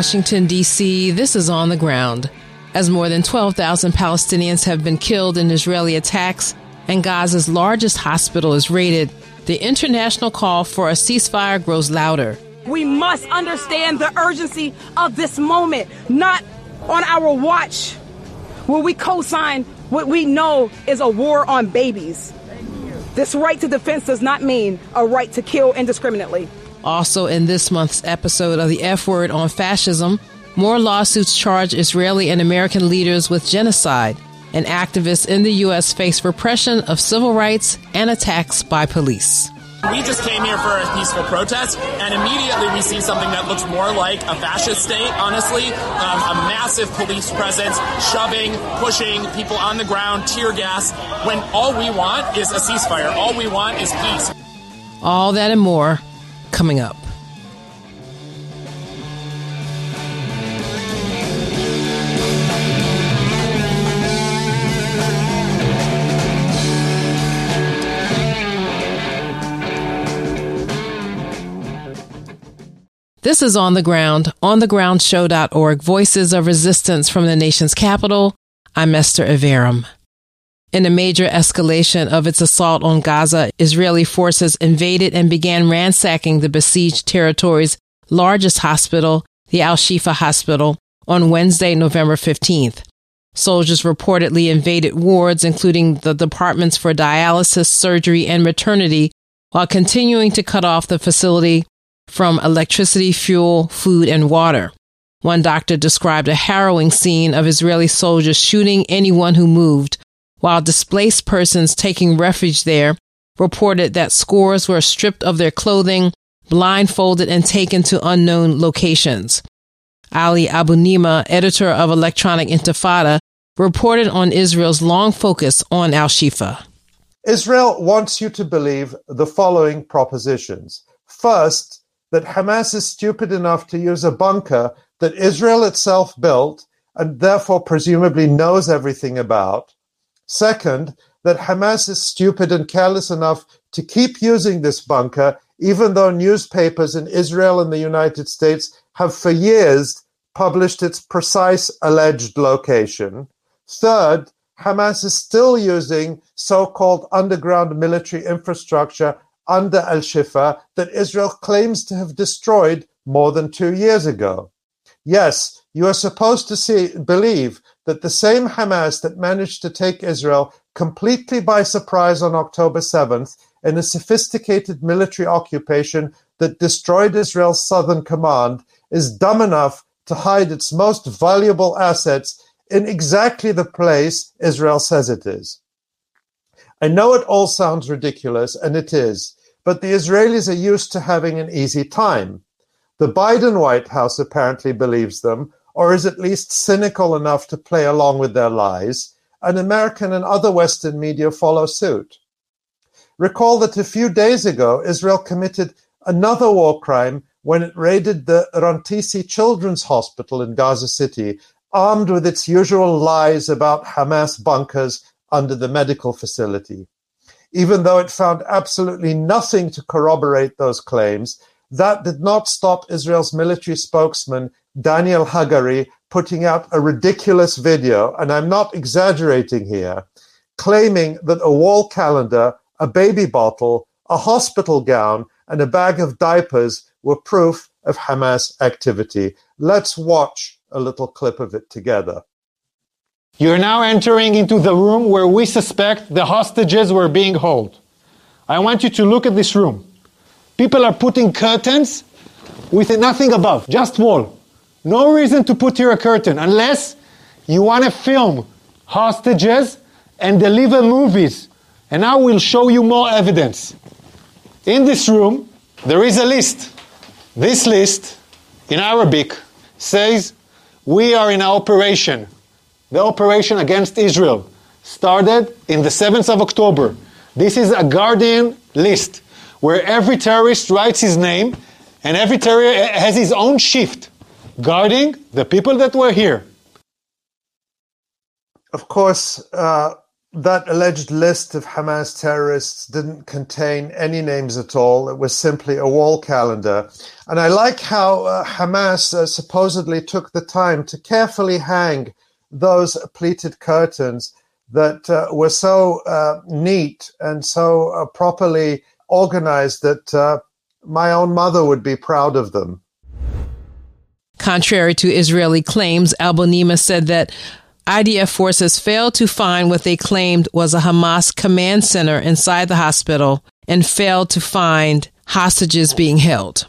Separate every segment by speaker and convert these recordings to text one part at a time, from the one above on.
Speaker 1: Washington, D.C., this is On the Ground. As more than 12,000 Palestinians have been killed in Israeli attacks and Gaza's largest hospital is raided, the international call for a ceasefire grows louder.
Speaker 2: We must understand the urgency of this moment, not on our watch, where we co sign what we know is a war on babies. This right to defense does not mean a right to kill indiscriminately.
Speaker 1: Also, in this month's episode of the F Word on Fascism, more lawsuits charge Israeli and American leaders with genocide, and activists in the U.S. face repression of civil rights and attacks by police.
Speaker 3: We just came here for a peaceful protest, and immediately we see something that looks more like a fascist state, honestly. Um, a massive police presence, shoving, pushing people on the ground, tear gas, when all we want is a ceasefire. All we want is peace.
Speaker 1: All that and more coming up. This is On the Ground, onthegroundshow.org, voices of resistance from the nation's capital. I'm Esther Iverem. In a major escalation of its assault on Gaza, Israeli forces invaded and began ransacking the besieged territory's largest hospital, the Al Shifa Hospital, on Wednesday, November 15th. Soldiers reportedly invaded wards, including the departments for dialysis, surgery, and maternity, while continuing to cut off the facility from electricity, fuel, food, and water. One doctor described a harrowing scene of Israeli soldiers shooting anyone who moved, while displaced persons taking refuge there reported that scores were stripped of their clothing, blindfolded, and taken to unknown locations. Ali Abunimah, editor of Electronic Intifada, reported on Israel's long focus on Al Shifa.
Speaker 4: Israel wants you to believe the following propositions. First, that Hamas is stupid enough to use a bunker that Israel itself built and therefore presumably knows everything about. Second, that Hamas is stupid and careless enough to keep using this bunker, even though newspapers in Israel and the United States have for years published its precise alleged location. Third, Hamas is still using so called underground military infrastructure under Al Shifa that Israel claims to have destroyed more than two years ago. Yes, you are supposed to see, believe that the same Hamas that managed to take Israel completely by surprise on October 7th in a sophisticated military occupation that destroyed Israel's southern command is dumb enough to hide its most valuable assets in exactly the place Israel says it is. I know it all sounds ridiculous, and it is. But the Israelis are used to having an easy time. The Biden White House apparently believes them, or is at least cynical enough to play along with their lies, and American and other Western media follow suit. Recall that a few days ago, Israel committed another war crime when it raided the Rantisi Children's Hospital in Gaza City, armed with its usual lies about Hamas bunkers under the medical facility even though it found absolutely nothing to corroborate those claims. That did not stop Israel's military spokesman, Daniel Hagari, putting out a ridiculous video, and I'm not exaggerating here, claiming that a wall calendar, a baby bottle, a hospital gown, and a bag of diapers were proof of Hamas activity. Let's watch a little clip of it together.
Speaker 5: You're now entering into the room where we suspect the hostages were being held. I want you to look at this room. People are putting curtains with nothing above, just wall. No reason to put here a curtain unless you want to film hostages and deliver movies. And I will show you more evidence. In this room, there is a list. This list, in Arabic, says, We are in an operation the operation against Israel started in the 7th of October. This is a Guardian list where every terrorist writes his name and every terrorist has his own shift guarding the people that were here.
Speaker 4: Of course, uh, that alleged list of Hamas terrorists didn't contain any names at all. It was simply a wall calendar. And I like how uh, Hamas uh, supposedly took the time to carefully hang those pleated curtains that uh, were so uh, neat and so uh, properly organized that uh, my own mother would be proud of them.
Speaker 1: Contrary to Israeli claims, Abunimah said that IDF forces failed to find what they claimed was a Hamas command center inside the hospital and failed to find hostages being held.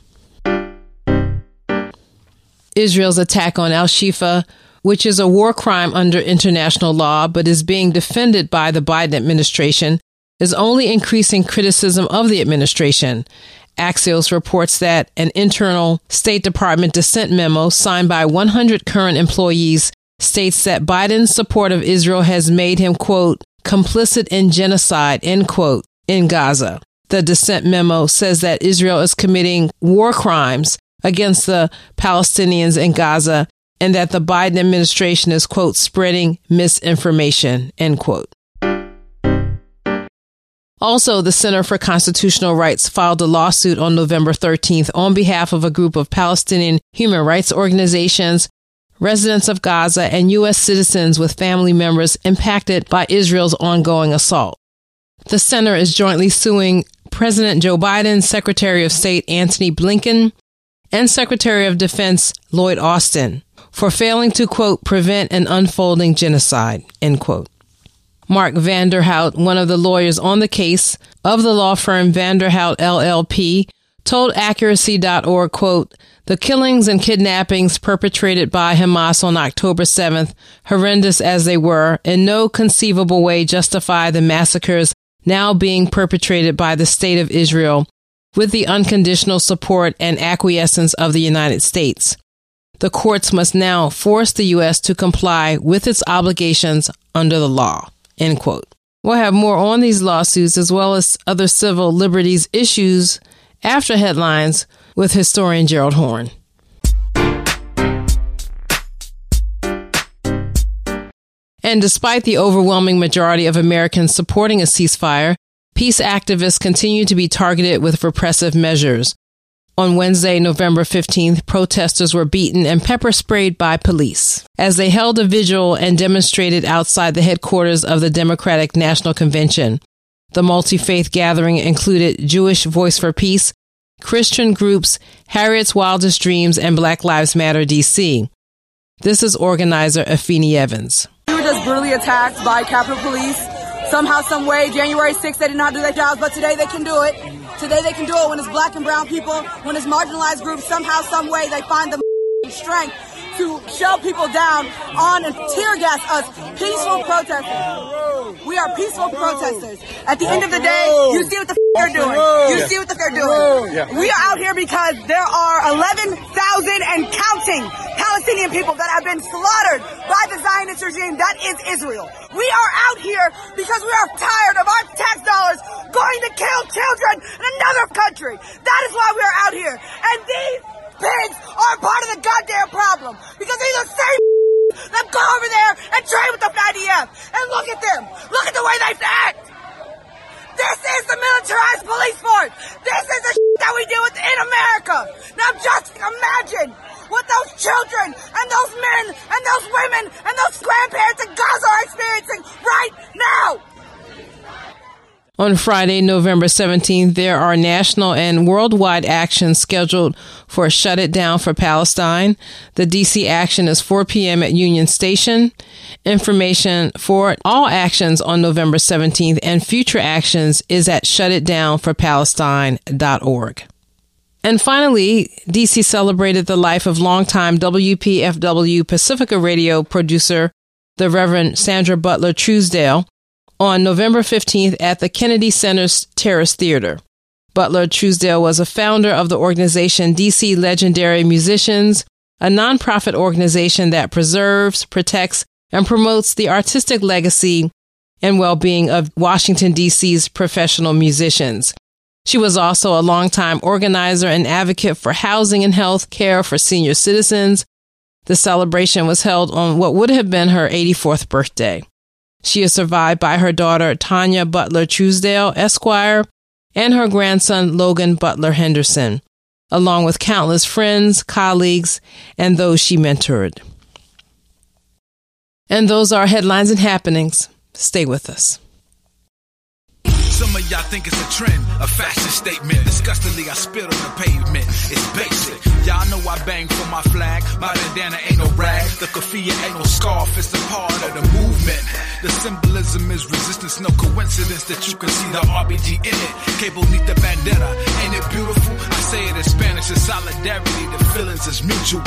Speaker 1: Israel's attack on Al Shifa, which is a war crime under international law but is being defended by the Biden administration, is only increasing criticism of the administration. Axios reports that an internal State Department dissent memo signed by 100 current employees states that Biden's support of Israel has made him, quote, complicit in genocide, end quote, in Gaza. The dissent memo says that Israel is committing war crimes against the Palestinians in Gaza and that the Biden administration is, quote, spreading misinformation, end quote. Also, the Center for Constitutional Rights filed a lawsuit on November 13th on behalf of a group of Palestinian human rights organizations residents of Gaza, and U.S. citizens with family members impacted by Israel's ongoing assault. The center is jointly suing President Joe Biden, Secretary of State Antony Blinken, and Secretary of Defense Lloyd Austin for failing to, quote, prevent an unfolding genocide, end quote. Marc Van Der Hout, one of the lawyers on the case of the law firm Van Der Hout LLP, told Accuracy.org, quote, the killings and kidnappings perpetrated by Hamas on October 7th, horrendous as they were, in no conceivable way justify the massacres now being perpetrated by the State of Israel with the unconditional support and acquiescence of the United States. The courts must now force the U.S. to comply with its obligations under the law. End quote. We'll have more on these lawsuits as well as other civil liberties issues after headlines with historian Gerald Horne. And despite the overwhelming majority of Americans supporting a ceasefire, peace activists continue to be targeted with repressive measures. On Wednesday, November 15th, protesters were beaten and pepper sprayed by police as they held a vigil and demonstrated outside the headquarters of the Democratic National Convention. The multi faith gathering included Jewish Voice for Peace, Christian groups Harriet's Wildest Dreams and Black Lives Matter DC. This is organizer Afeni Evans.
Speaker 6: We were just brutally attacked by Capitol Police. Somehow, some way, January 6th, they did not do their jobs, but today they can do it. Today they can do it when it's black and brown people, when it's marginalized groups, somehow, some way, they find the strength to shell people down on and tear gas us, peaceful protesters. We are peaceful protesters. At the end of the day, you see what the f- they're doing. You see what the f- they're doing. We are out here because there are 11,000 and counting Palestinian people that have been slaughtered by the Zionist regime. That is Israel. We are out here because we are tired of our tax dollars going to kill children in another country. That is why we are out here. And these pigs are part of the goddamn problem because they're the same that go over there and train with the IDF. And look at them. Look at the way they act. This is the militarized police force. This is the that we deal with in America. Now just imagine what those children and those men and those women and those grandparents in Gaza are experiencing right now.
Speaker 1: On Friday, November 17th, there are national and worldwide actions scheduled for Shut It Down for Palestine. The DC action is 4 p.m. at Union Station. Information for all actions on November 17th and future actions is at shutitdownforpalestine.org. And finally, DC celebrated the life of longtime WPFW Pacifica radio producer, the Reverend Sandra Butler Truesdale, on November 15th at the Kennedy Center's Terrace Theater. Butler Truesdale was a founder of the organization DC Legendary Musicians, a nonprofit organization that preserves, protects, and promotes the artistic legacy and well-being of Washington DC's professional musicians. She was also a longtime organizer and advocate for housing and health care for senior citizens. The celebration was held on what would have been her 84th birthday. She is survived by her daughter, Tanya Butler Truesdale, Esquire, and her grandson, Logan Butler Henderson, along with countless friends, colleagues, and those she mentored. And those are headlines and happenings. Stay with us.
Speaker 7: Some of y'all think it's a trend, a fashion statement. Disgustingly, I spit on the pavement. It's basic. Y'all know I bang for my flag. My bandana ain't no rag. The kafia ain't no scarf. It's a part of the movement. The symbolism is resistance. No coincidence that you can see the RBG in it. Cable neath the bandana. Ain't it beautiful? I say it in Spanish. It's solidarity. The feelings is mutual.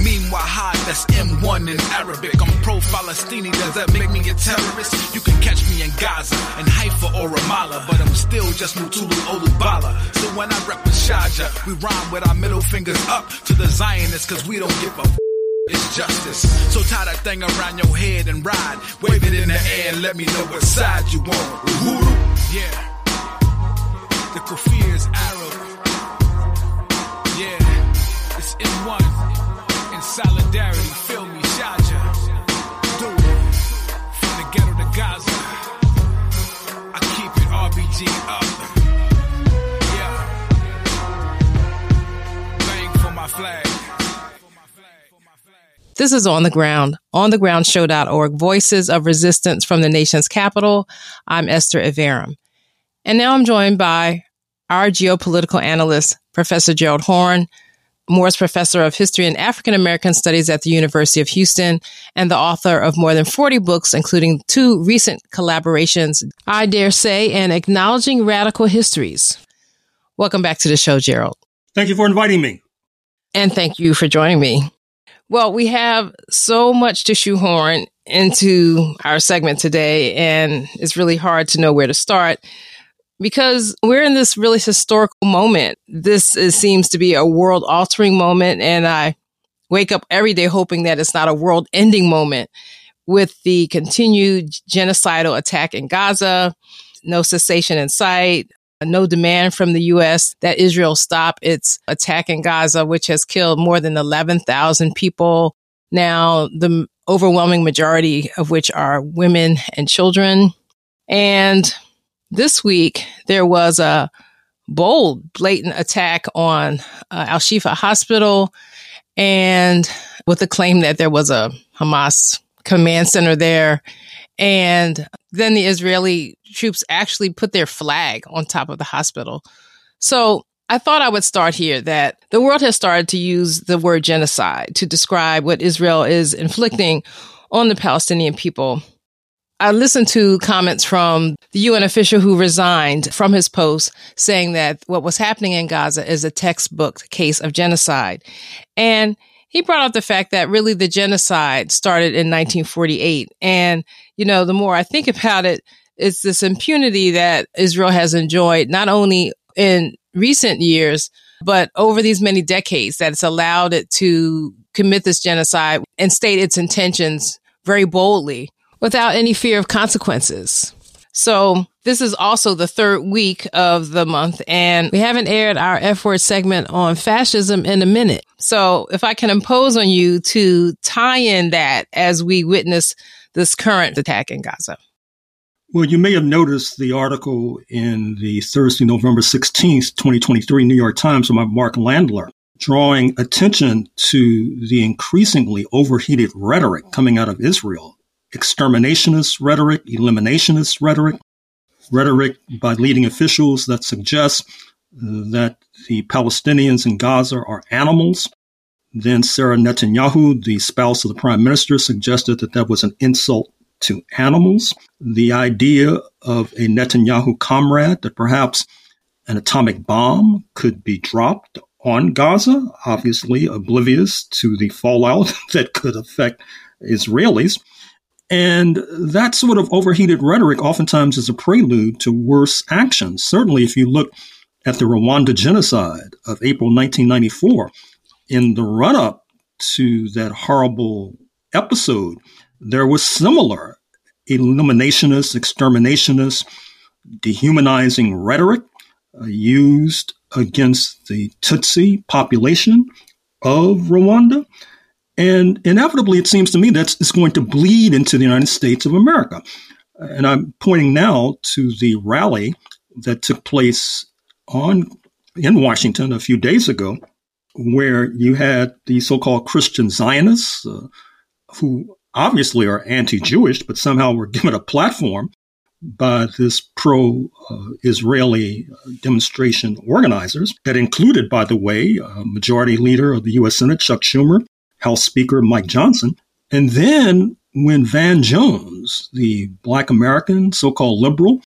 Speaker 7: Meanwhile, high, that's M1 in Arabic. I'm pro-Palestini, does that make me a terrorist? You can catch me in Gaza, in Haifa or Ramallah, but I'm still just Mutulu Olugbala. So when I rep the Shaja, we rhyme with our middle fingers up to the Zionists, cause we don't give a f- it's justice. So tie that thing around your head and ride. Wave it in the air and let me know what side you on. Uhuru. Yeah. The kafir is
Speaker 1: This is On the Ground, onthegroundshow.org, Voices of Resistance from the Nation's Capital. I'm Esther Iverem. And now I'm joined by our geopolitical analyst, Professor Gerald Horne, Moores Professor of History and African American Studies at the University of Houston, and the author of more than 40 books, including two recent collaborations, I Dare Say, and Acknowledging Radical Histories. Welcome back to the show, Gerald.
Speaker 8: Thank you for inviting me.
Speaker 1: And thank you for joining me. Well, we have so much to shoehorn into our segment today, and it's really hard to know where to start because we're in this really historical moment. This is, seems to be a world altering moment, and I wake up every day hoping that it's not a world ending moment with the continued genocidal attack in Gaza, no cessation in sight, no demand from the U.S. that Israel stop its attack in Gaza, which has killed more than 11,000 people. Now, the overwhelming majority of which are women and children. And this week, there was a bold, blatant attack on uh, Al Shifa Hospital and with the claim that there was a Hamas command center there. And then the Israeli troops actually put their flag on top of the hospital. So I thought I would start here that the world has started to use the word genocide to describe what Israel is inflicting on the Palestinian people. I listened to comments from the UN official who resigned from his post saying that what was happening in Gaza is a textbook case of genocide. And he brought up the fact that really the genocide started in 1948. And, you know, the more I think about it, it's this impunity that Israel has enjoyed not only in recent years, but over these many decades that it's allowed it to commit this genocide and state its intentions very boldly without any fear of consequences. So this is also the third week of the month and we haven't aired our F word segment on fascism in a minute. So if I can impose on you to tie in that as we witness this current attack in Gaza.
Speaker 8: Well, you may have noticed the article in the Thursday, November 16th, 2023 New York Times by Mark Landler, drawing attention to the increasingly overheated rhetoric coming out of Israel exterminationist rhetoric, eliminationist rhetoric, rhetoric by leading officials that suggests uh, that the Palestinians in Gaza are animals. Then Sarah Netanyahu, the spouse of the prime minister, suggested that that was an insult to animals. The idea of a Netanyahu comrade that perhaps an atomic bomb could be dropped on Gaza, obviously oblivious to the fallout that could affect Israelis. And that sort of overheated rhetoric oftentimes is a prelude to worse actions. Certainly, if you look at the Rwanda genocide of April 1994, in the run up to that horrible episode, there was similar eliminationist, exterminationist, dehumanizing rhetoric uh, used against the Tutsi population of Rwanda. And inevitably, it seems to me that it's going to bleed into the United States of America. And I'm pointing now to the rally that took place on in Washington a few days ago, where you had the so-called Christian Zionists, uh, who obviously are anti-Jewish, but somehow were given a platform by this pro-Israeli demonstration organizers that included, by the way, Majority Leader of the U.S. Senate Chuck Schumer, House Speaker Mike Johnson, and then when Van Jones, the Black American so-called liberal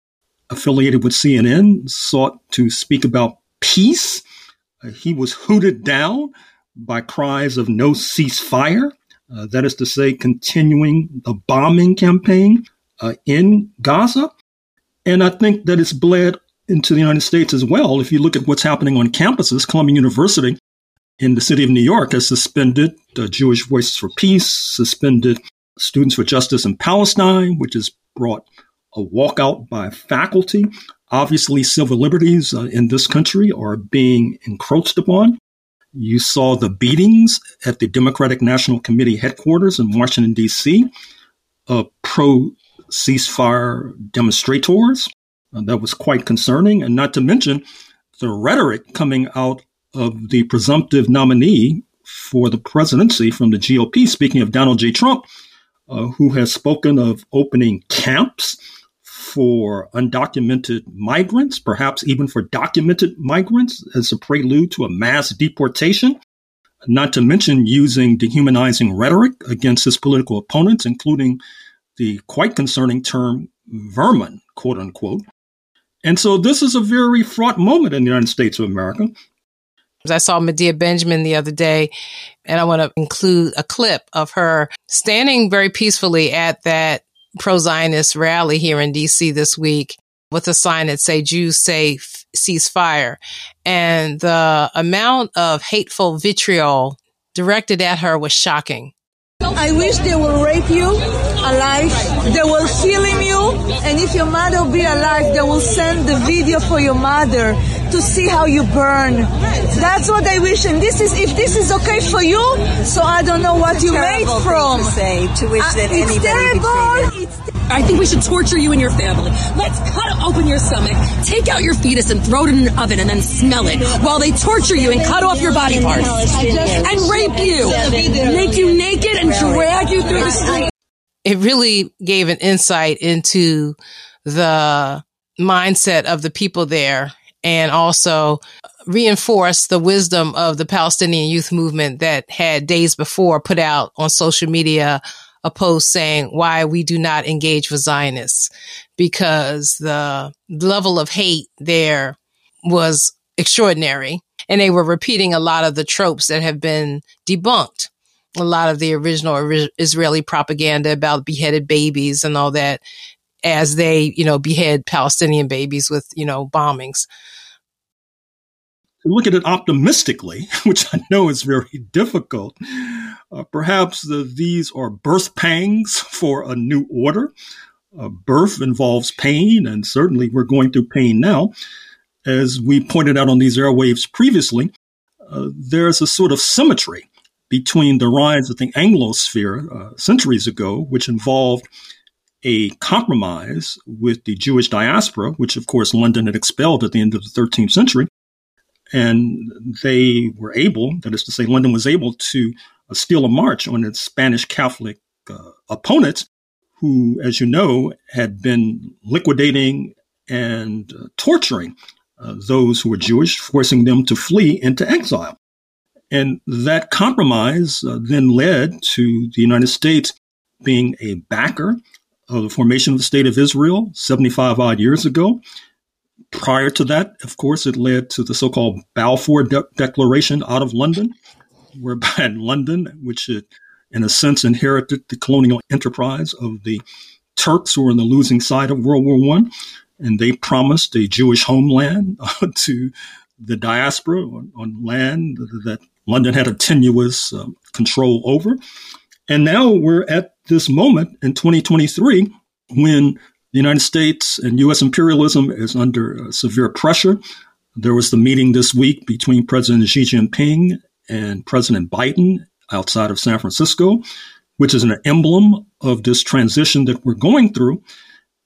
Speaker 8: affiliated with CNN, sought to speak about peace, uh, he was hooted down by cries of no ceasefire. Uh, that is to say, continuing the bombing campaign uh, in Gaza. And I think that it's bled into the United States as well. If you look at what's happening on campuses, Columbia University in the city of New York has suspended uh, Jewish Voices for Peace, suspended Students for Justice in Palestine, which has brought a walkout by faculty. Obviously, civil liberties uh, in this country are being encroached upon. You saw the beatings at the Democratic National Committee headquarters in Washington, D.C., of pro ceasefire demonstrators. Uh, that was quite concerning. And not to mention the rhetoric coming out of the presumptive nominee for the presidency from the GOP, speaking of Donald J. Trump, uh, who has spoken of opening camps for undocumented migrants, perhaps even for documented migrants, as a prelude to a mass deportation. Not to mention using dehumanizing rhetoric against his political opponents, including the quite concerning term vermin, quote unquote. And so this is a very fraught moment in the United States of America.
Speaker 1: I saw Medea Benjamin the other day, and I want to include a clip of her standing very peacefully at that pro Zionist rally here in DC this week with a sign that say Jews say ceasefire. And the amount of hateful vitriol directed at her was shocking.
Speaker 6: I wish they will rape you alive. They will film you. And if your mother be alive, they will send the video for your mother to see how you burn. That's what I wish. And this is, if this is okay for you, so I don't know what you made from.
Speaker 9: To say, to wish uh, that
Speaker 6: it's
Speaker 9: terrible.
Speaker 6: It's
Speaker 10: I think we should torture you and your family. Let's cut open your stomach, take out your fetus and throw it in an oven and then smell it while they torture you and cut off your body parts and rape you, make you naked and drag you through the street.
Speaker 1: It really gave an insight into the mindset of the people there and also reinforce the wisdom of the Palestinian youth movement that had days before put out on social media a post saying why we do not engage with Zionists because the level of hate there was extraordinary. And they were repeating a lot of the tropes that have been debunked. A lot of the original Israeli propaganda about beheaded babies and all that as they, you know, behead Palestinian babies with, you know, bombings
Speaker 8: look at it optimistically, which I know is very difficult. Uh, perhaps the, these are birth pangs for a new order. Uh, birth involves pain, and certainly we're going through pain now. As we pointed out on these airwaves previously, uh, there's a sort of symmetry between the rise of the Anglosphere uh, centuries ago, which involved a compromise with the Jewish diaspora, which of course London had expelled at the end of the 13th century, and they were able, that is to say, London was able to uh, steal a march on its Spanish Catholic uh, opponents, who, as you know, had been liquidating and uh, torturing uh, those who were Jewish, forcing them to flee into exile. And that compromise uh, then led to the United States being a backer of the formation of the State of Israel 75 odd years ago Prior to that, of course, it led to the so called Balfour De- Declaration out of London, whereby London, which had, in a sense inherited the colonial enterprise of the Turks who were on the losing side of World War One, and they promised a Jewish homeland uh, to the diaspora on, on, land that London had a tenuous uh, control over. And now we're at this moment in 2023 when the United States and U.S. imperialism is under uh, severe pressure. There was the meeting this week between President Xi Jinping and President Biden outside of San Francisco, which is an emblem of this transition that we're going through.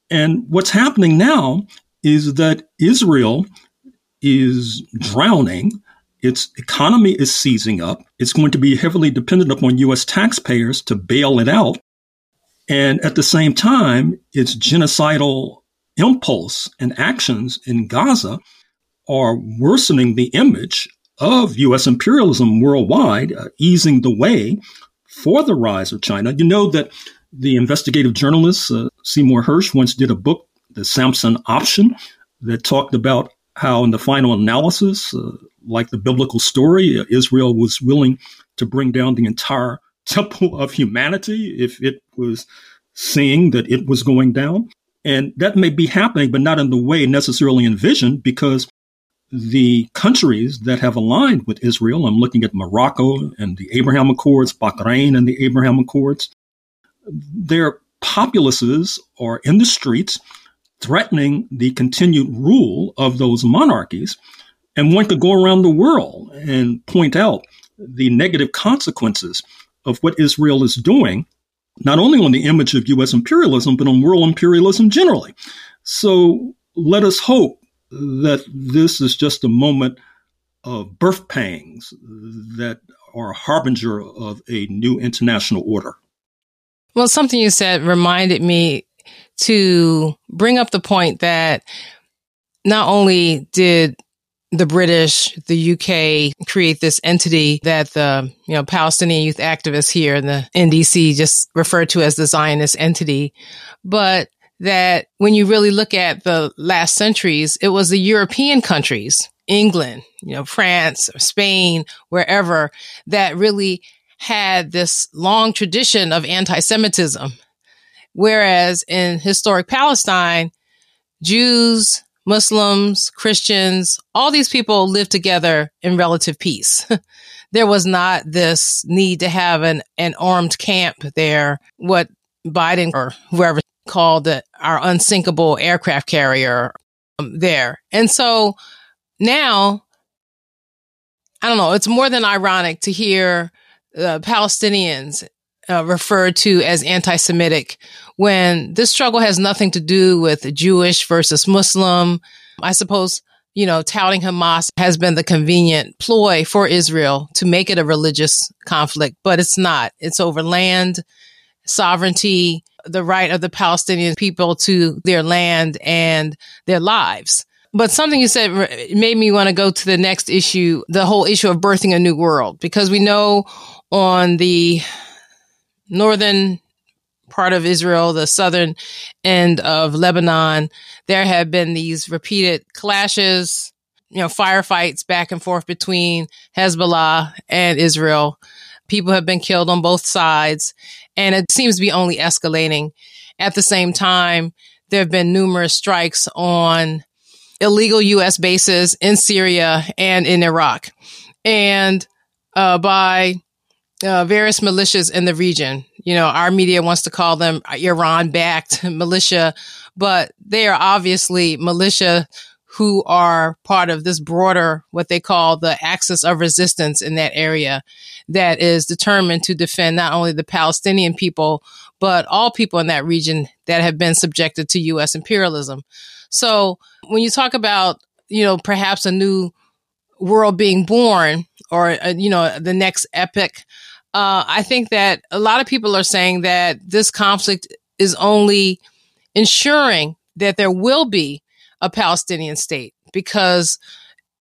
Speaker 8: And what's happening now is that Israel is drowning. Its economy is seizing up. It's going to be heavily dependent upon U.S. taxpayers to bail it out. And at the same time, its genocidal impulse and actions in Gaza are worsening the image of U.S. imperialism worldwide, uh, easing the way for the rise of China. You know that the investigative journalist uh, Seymour Hersh once did a book, The Samson Option, that talked about how, in the final analysis, uh, like the biblical story, uh, Israel was willing to bring down the entire temple of humanity if it was seeing that it was going down. And that may be happening, but not in the way necessarily envisioned because the countries that have aligned with Israel, I'm looking at Morocco and the Abraham Accords, Bahrain and the Abraham Accords, their populaces are in the streets threatening the continued rule of those monarchies. And one could go around the world and point out the negative consequences of what Israel is doing, not only on the image of U.S. imperialism, but on world imperialism generally. So let us hope that this is just a moment of birth pangs that are a harbinger of a new international order.
Speaker 1: Well, something you said reminded me to bring up the point that not only did the British, the UK create this entity that the, you know, Palestinian youth activists here in the NDC just refer to as the Zionist entity, but that when you really look at the last centuries, it was the European countries, England, you know, France, Spain, wherever that really had this long tradition of anti-Semitism. Whereas in historic Palestine, Jews, Muslims, Christians, all these people lived together in relative peace. there was not this need to have an, an armed camp there. What Biden or whoever called the, our unsinkable aircraft carrier um, there. And so now, I don't know, it's more than ironic to hear uh, Palestinians uh, referred to as anti-Semitic when this struggle has nothing to do with Jewish versus Muslim. I suppose, you know, touting Hamas has been the convenient ploy for Israel to make it a religious conflict, but it's not. It's over land, sovereignty, the right of the Palestinian people to their land and their lives. But something you said made me want to go to the next issue, the whole issue of birthing a new world, because we know on the northern part of Israel, the southern end of Lebanon, there have been these repeated clashes, you know, firefights back and forth between Hezbollah and Israel. People have been killed on both sides and it seems to be only escalating. At the same time, there have been numerous strikes on illegal U.S. bases in Syria and in Iraq, and uh, by uh, various militias in the region. You know, our media wants to call them Iran backed militia, but they are obviously militia who are part of this broader, what they call the axis of resistance in that area that is determined to defend not only the Palestinian people, but all people in that region that have been subjected to U.S. imperialism. So when you talk about, you know, perhaps a new world being born or, uh, you know, the next epic, uh, I think that a lot of people are saying that this conflict is only ensuring that there will be a Palestinian state because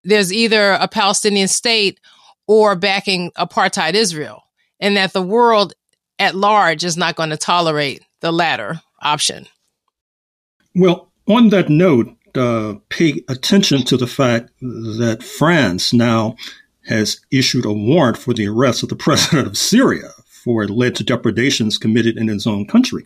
Speaker 1: there's either a Palestinian state or backing apartheid Israel, and that the world at large is not going to tolerate the latter option.
Speaker 8: Well, on that note, uh, pay attention to the fact that France now has issued a warrant for the arrest of the president of Syria for alleged depredations committed in his own country.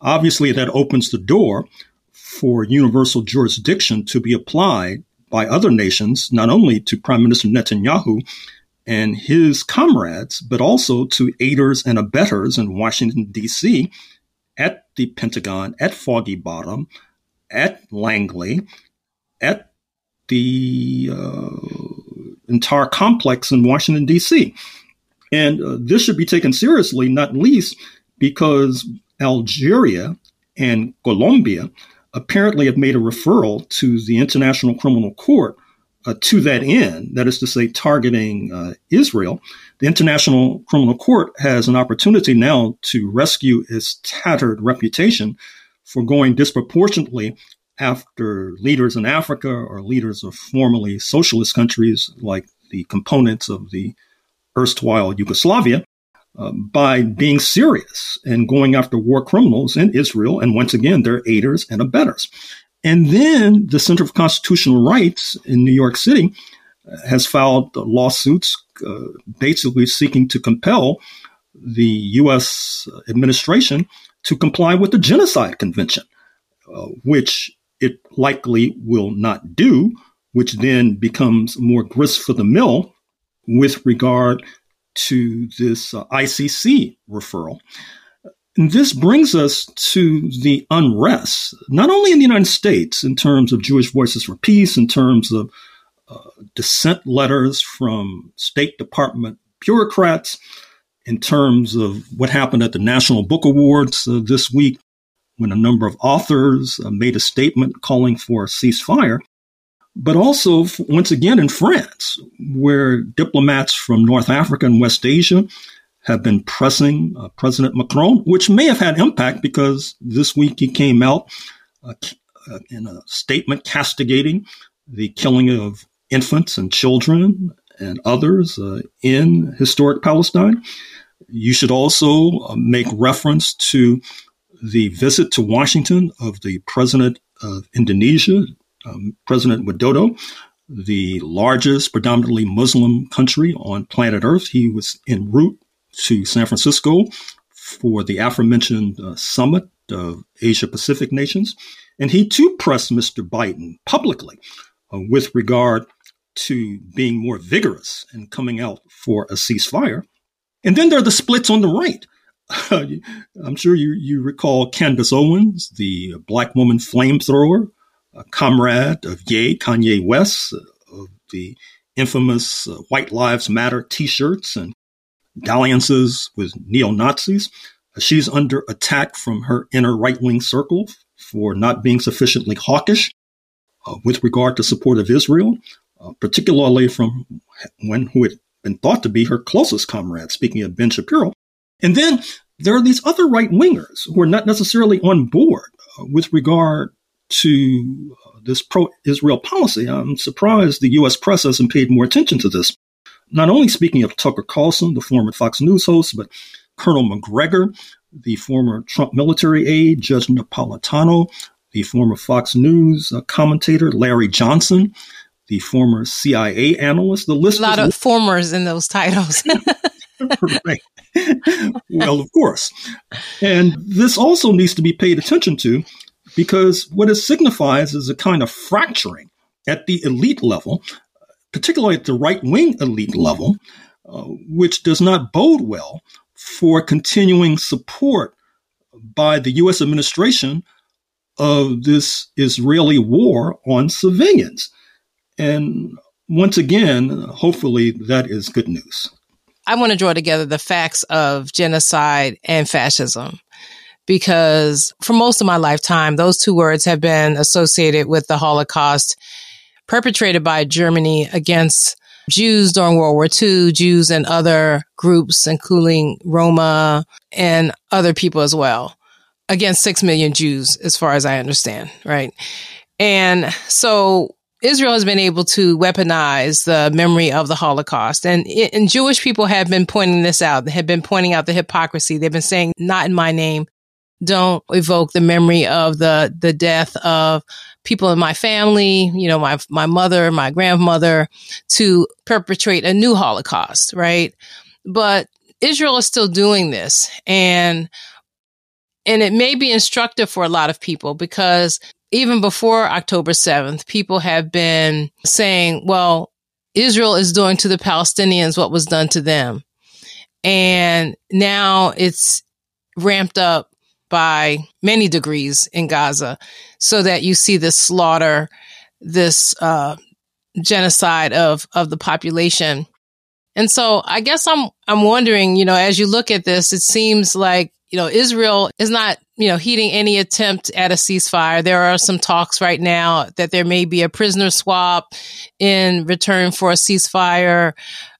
Speaker 8: Obviously, that opens the door for universal jurisdiction to be applied by other nations, not only to Prime Minister Netanyahu and his comrades, but also to aiders and abettors in Washington, D.C., at the Pentagon, at Foggy Bottom, at Langley, at the uh, entire complex in Washington, D.C. And uh, this should be taken seriously, not least because Algeria and Colombia apparently have made a referral to the International Criminal Court uh, to that end, that is to say, targeting uh, Israel. The International Criminal Court has an opportunity now to rescue its tattered reputation for going disproportionately after leaders in Africa or leaders of formerly socialist countries like the components of the erstwhile Yugoslavia uh, by being serious and going after war criminals in Israel. And once again, they're aiders and abettors. And then the Center for Constitutional Rights in New York City has filed lawsuits uh, basically seeking to compel the U.S. administration to comply with the Genocide Convention, uh, which it likely will not do, which then becomes more grist for the mill with regard to this uh, ICC referral. And this brings us to the unrest, not only in the United States in terms of Jewish Voices for Peace, in terms of uh, dissent letters from State Department bureaucrats, in terms of what happened at the National Book Awards uh, this week, when a number of authors uh, made a statement calling for a ceasefire, but also, once again, in France, where diplomats from North Africa and West Asia have been pressing uh, President Macron, which may have had impact because this week he came out uh, uh, in a statement castigating the killing of infants and children and others uh, in historic Palestine. You should also uh, make reference to the visit to Washington of the president of Indonesia, um, President Widodo, the largest predominantly Muslim country on planet Earth. He was en route to San Francisco for the aforementioned uh, summit of Asia Pacific nations. And he too pressed Mr. Biden publicly uh, with regard to being more vigorous and coming out for a ceasefire. And then there are the splits on the right. I'm sure you, you recall Candace Owens, the black woman flamethrower, a comrade of Ye, Kanye West, uh, of the infamous uh, White Lives Matter t shirts and dalliances with neo Nazis. She's under attack from her inner right wing circle for not being sufficiently hawkish uh, with regard to support of Israel, uh, particularly from one who had been thought to be her closest comrade, speaking of Ben Shapiro. And then there are these other right wingers who are not necessarily on board uh, with regard to uh, this pro Israel policy. I'm surprised the U.S. press hasn't paid more attention to this not only speaking of Tucker Carlson, the former Fox News host, but Colonel Macgregor, the former Trump military aide, Judge Napolitano, the former Fox News uh, commentator, Larry Johnson, the former CIA analyst. The list
Speaker 1: a lot of formers in those titles.
Speaker 8: right. well, of course. And this also needs to be paid attention to because what it signifies is a kind of fracturing at the elite level particularly at the right wing elite level, uh, which does not bode well for continuing support by the U.S. administration of this Israeli war on civilians. And once again, hopefully that is good news.
Speaker 1: I want to draw together the facts of genocide and fascism because for most of my lifetime, those two words have been associated with the Holocaust perpetrated by Germany against Jews during World War II, Jews and other groups, including Roma and other people as well, against 6 million Jews, as far as I understand, right? And so Israel has been able to weaponize the memory of the Holocaust. And, and Jewish people have been pointing this out. Have been pointing out the hypocrisy. They've been saying, not in my name. Don't evoke the memory of the, the death of people in my family, you know, my, my mother, my grandmother to perpetrate a new Holocaust, right? But Israel is still doing this and, and it may be instructive for a lot of people because even before October 7th, people have been saying, well, Israel is doing to the Palestinians what was done to them. And now it's ramped up by many degrees in Gaza so that you see this slaughter, this uh, genocide of, of the population. And so I guess I'm, I'm wondering, you know, as you look at this, it seems like, you know, Israel is not, you know, heeding any attempt at a ceasefire. There are some talks right now that there may be a prisoner swap in return for a ceasefire,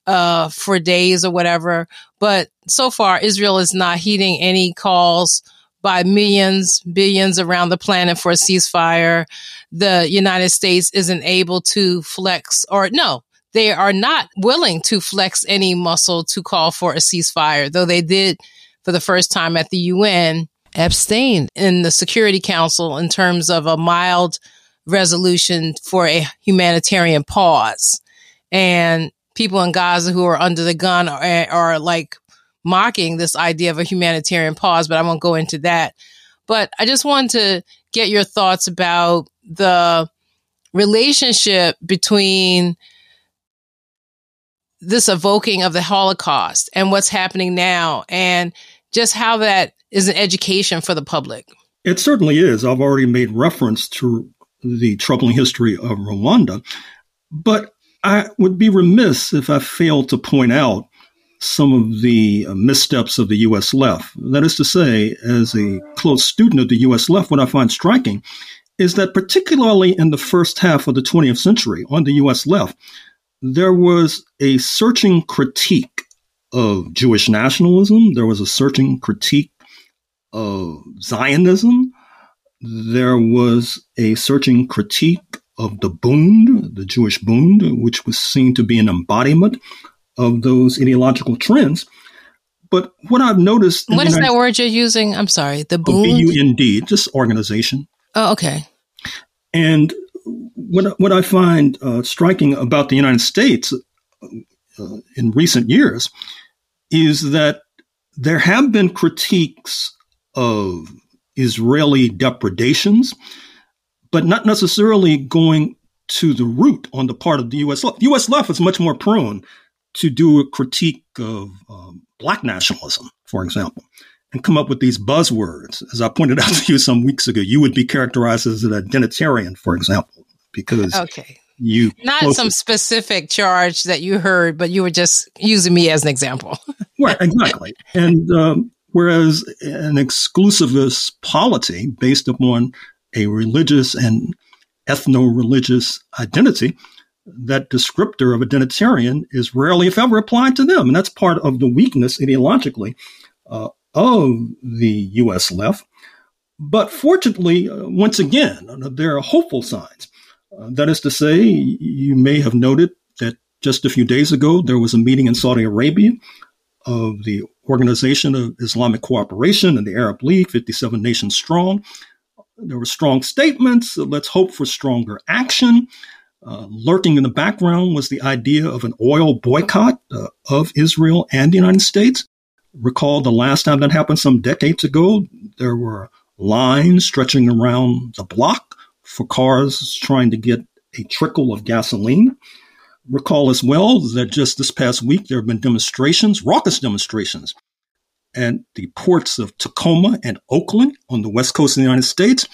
Speaker 1: uh, for days or whatever. But so far, Israel is not heeding any calls by millions, billions around the planet for a ceasefire. The United States isn't able to flex or no, they are not willing to flex any muscle to call for a ceasefire, though they did for the first time at the UN abstain in the Security Council in terms of a mild resolution for a humanitarian pause. And people in Gaza who are under the gun are, are like mocking this idea of a humanitarian pause, but I won't go into that. But I just wanted to get your thoughts about the relationship between this evoking of the Holocaust and what's happening now and just how that is an education for the public.
Speaker 8: It certainly is. I've already made reference to the troubling history of Rwanda, but I would be remiss if I failed to point out some of the missteps of the U.S. left. That is to say, as a close student of the U.S. left, what I find striking is that particularly in the first half of the 20th century on the U.S. left, there was a searching critique of Jewish nationalism. There was a searching critique of Zionism. There was a searching critique of the Bund, the Jewish Bund, which was seen to be an embodiment of those ideological trends. But what I've noticed.
Speaker 1: What is United that word you're using? I'm sorry. The Bund?
Speaker 8: B U N D, just organization.
Speaker 1: Oh, okay.
Speaker 8: And what what I find uh, striking about the United States uh, in recent years is that there have been critiques of Israeli depredations, but not necessarily going to the root on the part of the U.S. left. The U.S. left is much more prone to do a critique of um, black nationalism, for example, and come up with these buzzwords. As I pointed out to you some weeks ago, you would be characterized as an identitarian, for example, because
Speaker 1: okay.
Speaker 8: You
Speaker 1: not some specific charge that you heard, but you were just using me as an example.
Speaker 8: right, exactly. And um, whereas an exclusivist polity based upon a religious and ethno-religious identity, that descriptor of identitarian is rarely, if ever, applied to them, and that's part of the weakness ideologically uh, of the U.S. left. But fortunately, uh, once again, there are hopeful signs. That is to say, you may have noted that just a few days ago, there was a meeting in Saudi Arabia of the Organization of Islamic Cooperation and the Arab League, 57 nations strong. There were strong statements. let's hope for stronger action. Uh, lurking in the background was the idea of an oil boycott uh, of Israel and the United States. Recall the last time that happened some decades ago, there were lines stretching around the block for cars trying to get a trickle of gasoline. Recall as well that just this past week there have been demonstrations, raucous demonstrations, at the ports of Tacoma and Oakland on the west coast of the United States.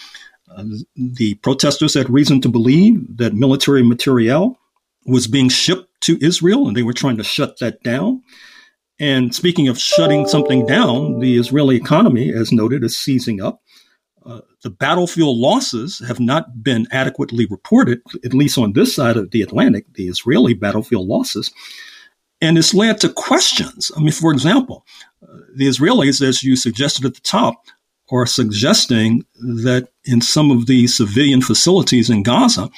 Speaker 8: Uh, the protesters had reason to believe that military materiel was being shipped to Israel and they were trying to shut that down. And speaking of shutting something down, the Israeli economy, as noted, is seizing up. Uh, the battlefield losses have not been adequately reported, at least on this side of the Atlantic, the Israeli battlefield losses. And it's led to questions. I mean, for example, uh, the Israelis, as you suggested at the top, are suggesting that in some of the civilian facilities in Gaza,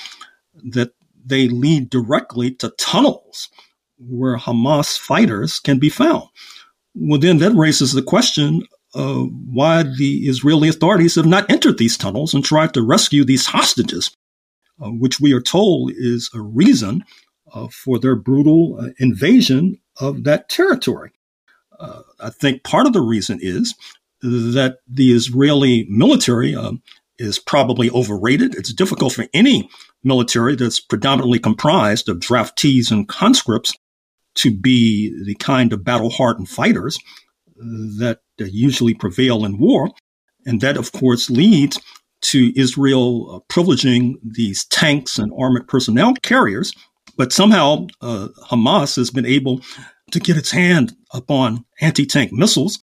Speaker 8: that they lead directly to tunnels where Hamas fighters can be found. Well, then that raises the question of why the Israeli authorities have not entered these tunnels and tried to rescue these hostages, uh, which we are told is a reason uh, for their brutal uh, invasion of that territory. Uh, I think part of the reason is that the Israeli military um, is probably overrated. It's difficult for any military that's predominantly comprised of draftees and conscripts to be the kind of battle hardened fighters that usually prevail in war. And that, of course, leads to Israel uh, privileging these tanks and armored personnel carriers But somehow uh, Hamas has been able to get its hand upon anti tank missiles.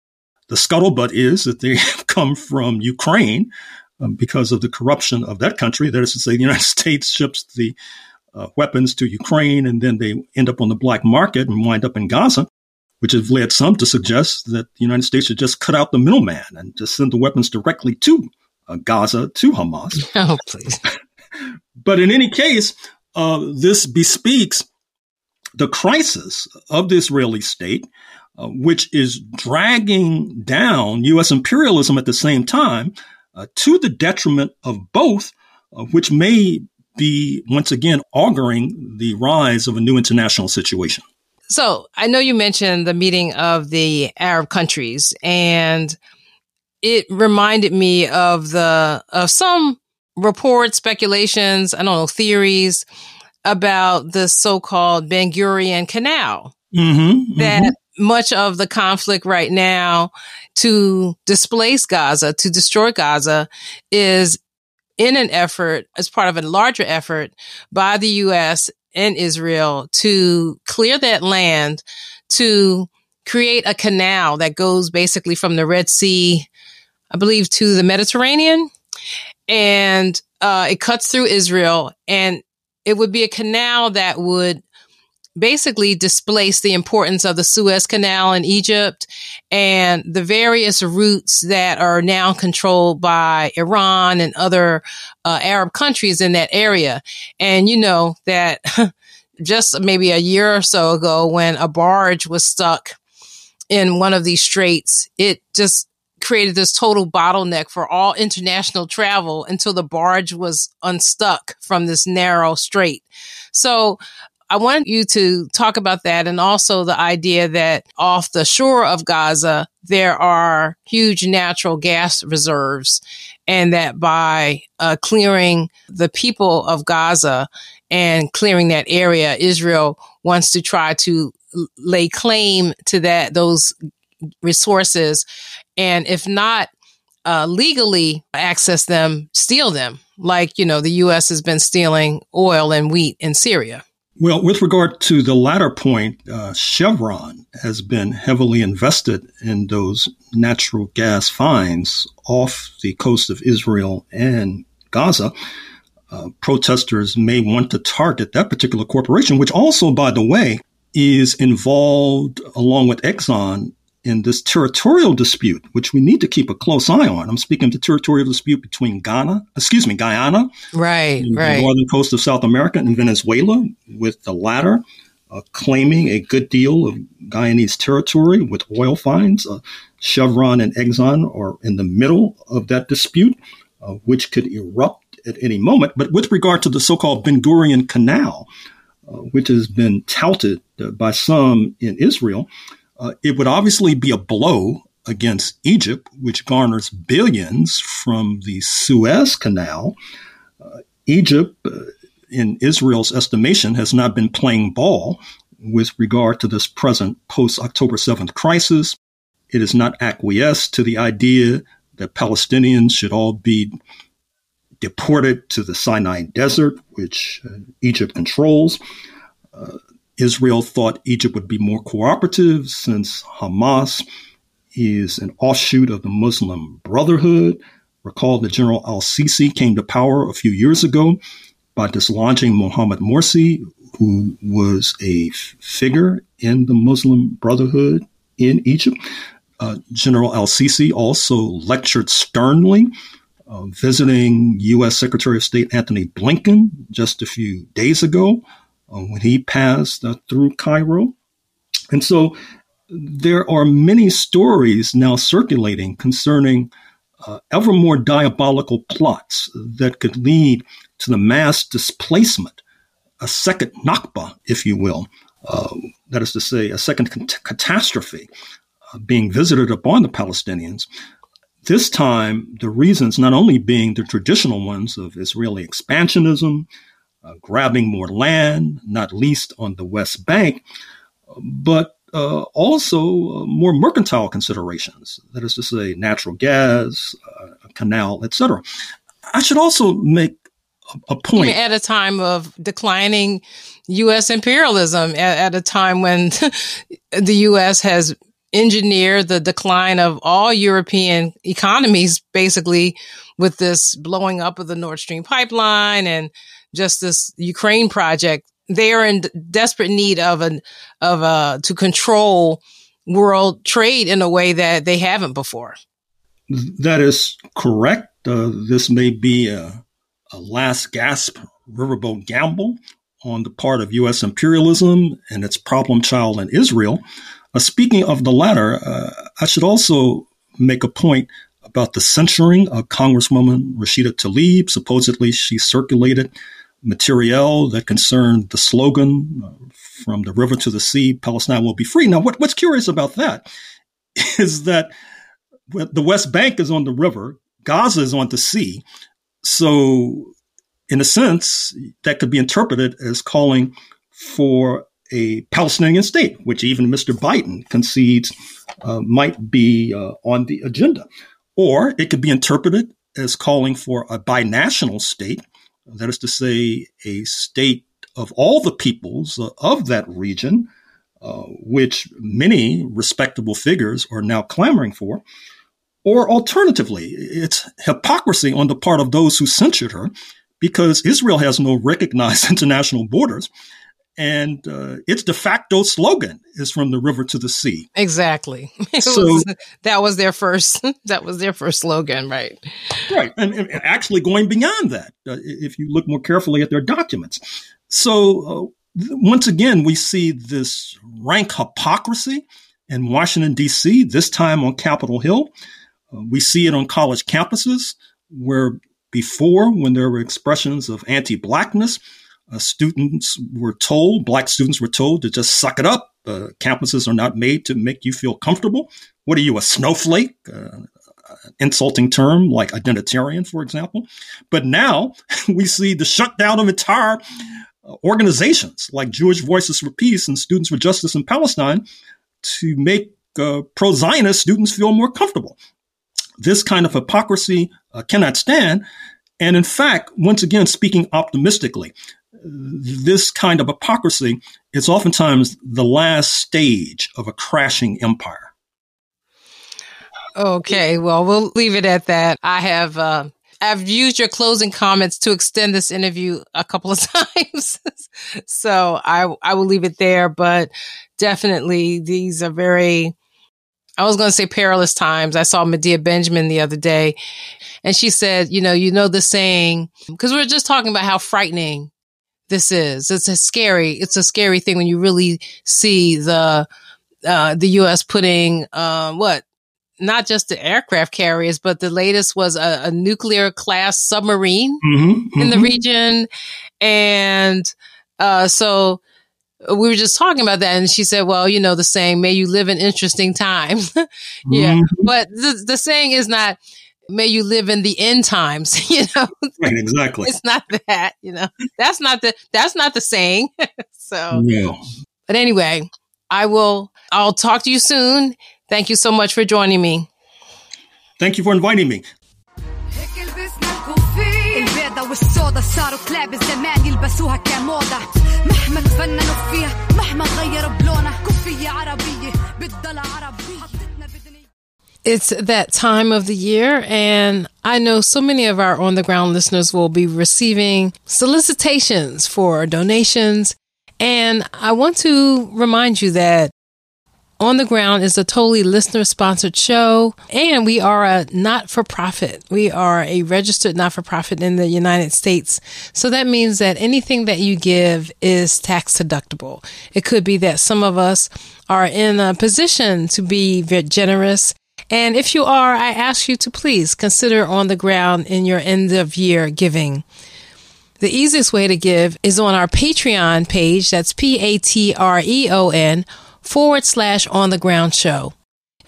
Speaker 8: The scuttlebutt is that they have come from Ukraine um, because of the corruption of that country. That is to say, the United States ships the uh, weapons to Ukraine and then they end up on the black market and wind up in Gaza, which has led some to suggest that the United States should just cut out the middleman and just send the weapons directly to uh, Gaza, to Hamas.
Speaker 1: Oh, please.
Speaker 8: but in any case, uh, this bespeaks the crisis of the Israeli state, uh, which is dragging down U.S. imperialism at the same time uh, to the detriment of both, uh, which may be once again auguring the rise of a new international situation.
Speaker 1: So I know you mentioned the meeting of the Arab countries, and it reminded me of the of some reports, speculations, I don't know, theories about the so-called Ben Gurion Canal.
Speaker 8: Mm-hmm,
Speaker 1: that
Speaker 8: mm-hmm.
Speaker 1: much of the conflict right now to displace Gaza, to destroy Gaza, is in an effort, as part of a larger effort by the U.S. and Israel to clear that land, to create a canal that goes basically from the Red Sea, I believe, to the Mediterranean. And uh, it cuts through Israel, and it would be a canal that would basically displaced the importance of the Suez Canal in Egypt and the various routes that are now controlled by Iran and other uh, Arab countries in that area. And you know that just maybe a year or so ago when a barge was stuck in one of these straits, it just created this total bottleneck for all international travel until the barge was unstuck from this narrow strait. So I want you to talk about that and also the idea that off the shore of Gaza, there are huge natural gas reserves and that by uh, clearing the people of Gaza and clearing that area, Israel wants to try to lay claim to that, those resources. And if not, uh, legally access them, steal them, like, you know, the U.S. has been stealing oil and wheat in Syria.
Speaker 8: Well, with regard to the latter point, uh, Chevron has been heavily invested in those natural gas finds off the coast of Israel and Gaza. Uh, protesters may want to target that particular corporation, which also, by the way, is involved along with Exxon in this territorial dispute, which we need to keep a close eye on. I'm speaking of the territorial dispute between Ghana, excuse me, Guyana,
Speaker 1: right, right,
Speaker 8: the northern coast of South America, and Venezuela, with the latter uh, claiming a good deal of Guyanese territory with oil finds. Uh, Chevron and Exxon are in the middle of that dispute, uh, which could erupt at any moment. But with regard to the so-called Ben Gurion Canal, uh, which has been touted uh, by some in Israel, uh, it would obviously be a blow against Egypt, which garners billions from the Suez Canal. Uh, Egypt, uh, in Israel's estimation, has not been playing ball with regard to this present post October 7th crisis. It has not acquiesced to the idea that Palestinians should all be deported to the Sinai Desert, which uh, Egypt controls. Uh, Israel thought Egypt would be more cooperative since Hamas is an offshoot of the Muslim Brotherhood. Recall that General al Sisi came to power a few years ago by dislodging Mohammed Morsi, who was a figure in the Muslim Brotherhood in Egypt. Uh, General al Sisi also lectured sternly, uh, visiting U.S. Secretary of State Antony Blinken just a few days ago when he passed uh, through Cairo. And so there are many stories now circulating concerning uh, ever more diabolical plots that could lead to the mass displacement, a second Nakba, if you will, uh, that is to say, a second cat- catastrophe uh, being visited upon the Palestinians. This time, the reasons not only being the traditional ones of Israeli expansionism, uh, grabbing more land, not least on the West Bank, but uh, also uh, more mercantile considerations, that is to say, natural gas, uh, canal, etc. I should also make a point.
Speaker 1: At a time of declining U.S. imperialism, at, at a time when the U.S. has engineered the decline of all European economies, basically with this blowing up of the Nord Stream pipeline and just this Ukraine project. They are in desperate need of an of a to control world trade in a way that they haven't before.
Speaker 8: That is correct. Uh, this may be a, a last gasp riverboat gamble on the part of U.S. imperialism and its problem child in Israel. Uh, speaking of the latter, uh, I should also make a point about the censuring of Congresswoman Rashida Tlaib. Supposedly, she circulated material that concerned the slogan uh, from the river to the sea, Palestine will be free. Now, what, what's curious about that is that the West Bank is on the river, Gaza is on the sea. So, in a sense, that could be interpreted as calling for a Palestinian state, which even Mr. Biden concedes uh, might be uh, on the agenda. Or it could be interpreted as calling for a binational state, that is to say, a state of all the peoples of that region, uh, which many respectable figures are now clamoring for. Or alternatively, it's hypocrisy on the part of those who censured her because Israel has no recognized international borders and uh, its de facto slogan is from the river to the sea.
Speaker 1: Exactly. So was, that was their first. That was their first slogan, right?
Speaker 8: Right, and, and actually going beyond that, uh, if you look more carefully at their documents. So uh, once again, we see this rank hypocrisy in Washington D.C. This time on Capitol Hill, uh, we see it on college campuses where before, when there were expressions of anti-blackness uh, students were told, black students were told to just suck it up. Uh, campuses are not made to make you feel comfortable. What are you, a snowflake? Uh, insulting term like identitarian, for example. But now we see the shutdown of entire uh, organizations like Jewish Voices for Peace and Students for Justice in Palestine to make uh, pro Zionist students feel more comfortable. This kind of hypocrisy uh, cannot stand. And in fact, once again, speaking optimistically, this kind of hypocrisy is oftentimes the last stage of a crashing empire.
Speaker 1: Okay, well, we'll leave it at that. I have uh, I've used your closing comments to extend this interview a couple of times, so I I will leave it there. But definitely, these are very. I was going to say perilous times. I saw Medea Benjamin the other day, and she said, "You know, you know the saying because we are just talking about how frightening this is. It's a scary, it's a scary thing when you really see the, uh, the U.S. putting, uh, what? Not just the aircraft carriers, but the latest was a, a nuclear class submarine mm-hmm, mm-hmm. in the region. And, uh, so we were just talking about that and she said, well, you know, the saying, may you live in interesting times. yeah. Mm-hmm. But the, the saying is not, may you live in the end times, you know.
Speaker 8: Right, exactly.
Speaker 1: It's not that, you know. That's not the that's not the saying. so
Speaker 8: no.
Speaker 1: But anyway, I will I'll talk to you soon. Thank you so much for joining me.
Speaker 8: Thank you for inviting me.
Speaker 11: والسودا صاروا كلاب الزمان يلبسوها كموضة مهما تفننوا فيها مهما غيروا بلونها كوفية عربية بتضل عربية
Speaker 1: it's that time of the year, and I know so many of our on the ground listeners will be receiving solicitations for donations. And I want to remind you that on the Ground is a totally listener sponsored show, and we are a not for profit. We are a registered not for profit in the United States. So that means that anything that you give is tax deductible. It could be that some of us are in a position to be very generous and if you are, I ask you to please consider on the ground in your end of year giving. The easiest way to give is on our Patreon page. That's P A T R E O N forward slash on the ground show.